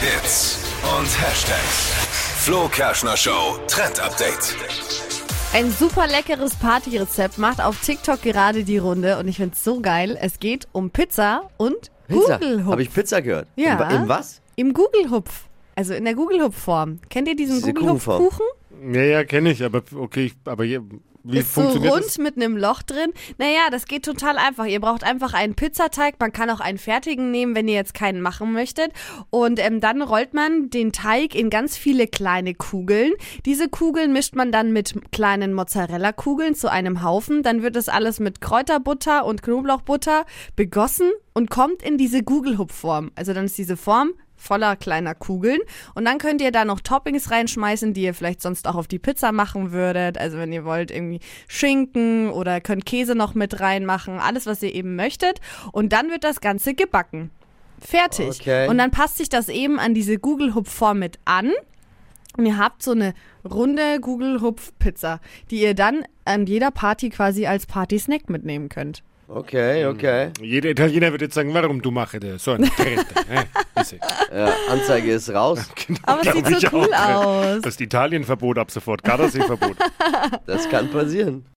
Hits und Hashtags. Flo Kerschner Show Trend Update. Ein super leckeres Partyrezept macht auf TikTok gerade die Runde und ich find's so geil. Es geht um Pizza und Pizza. Google-Hupf. Habe ich Pizza gehört? Ja. In was? Im Google-Hupf. Also in der Google-Hupf-Form. Kennt ihr diesen Diese Google-Hupf-Kuchen? Ja, ja, kenne ich, aber okay, ich, aber je- wie Ist so rund das? mit einem Loch drin. Naja, das geht total einfach. Ihr braucht einfach einen Pizzateig. Man kann auch einen fertigen nehmen, wenn ihr jetzt keinen machen möchtet. Und ähm, dann rollt man den Teig in ganz viele kleine Kugeln. Diese Kugeln mischt man dann mit kleinen Mozzarella-Kugeln zu einem Haufen. Dann wird das alles mit Kräuterbutter und Knoblauchbutter begossen und kommt in diese Google-Hupf-Form. Also dann ist diese Form voller kleiner Kugeln. Und dann könnt ihr da noch Toppings reinschmeißen, die ihr vielleicht sonst auch auf die Pizza machen würdet. Also wenn ihr wollt, irgendwie Schinken oder könnt Käse noch mit reinmachen. Alles, was ihr eben möchtet. Und dann wird das Ganze gebacken. Fertig. Okay. Und dann passt sich das eben an diese Google-Hupf-Form mit an. Und ihr habt so eine runde Google-Hupf-Pizza, die ihr dann an jeder Party quasi als Party-Snack mitnehmen könnt. Okay, okay. Jeder Italiener wird jetzt sagen, warum du mache das? So eine Trend. äh, ist Ja, Anzeige ist raus. Aber es sieht so cool aus. Das Italienverbot ab sofort, Gardasee-Verbot. Das kann passieren.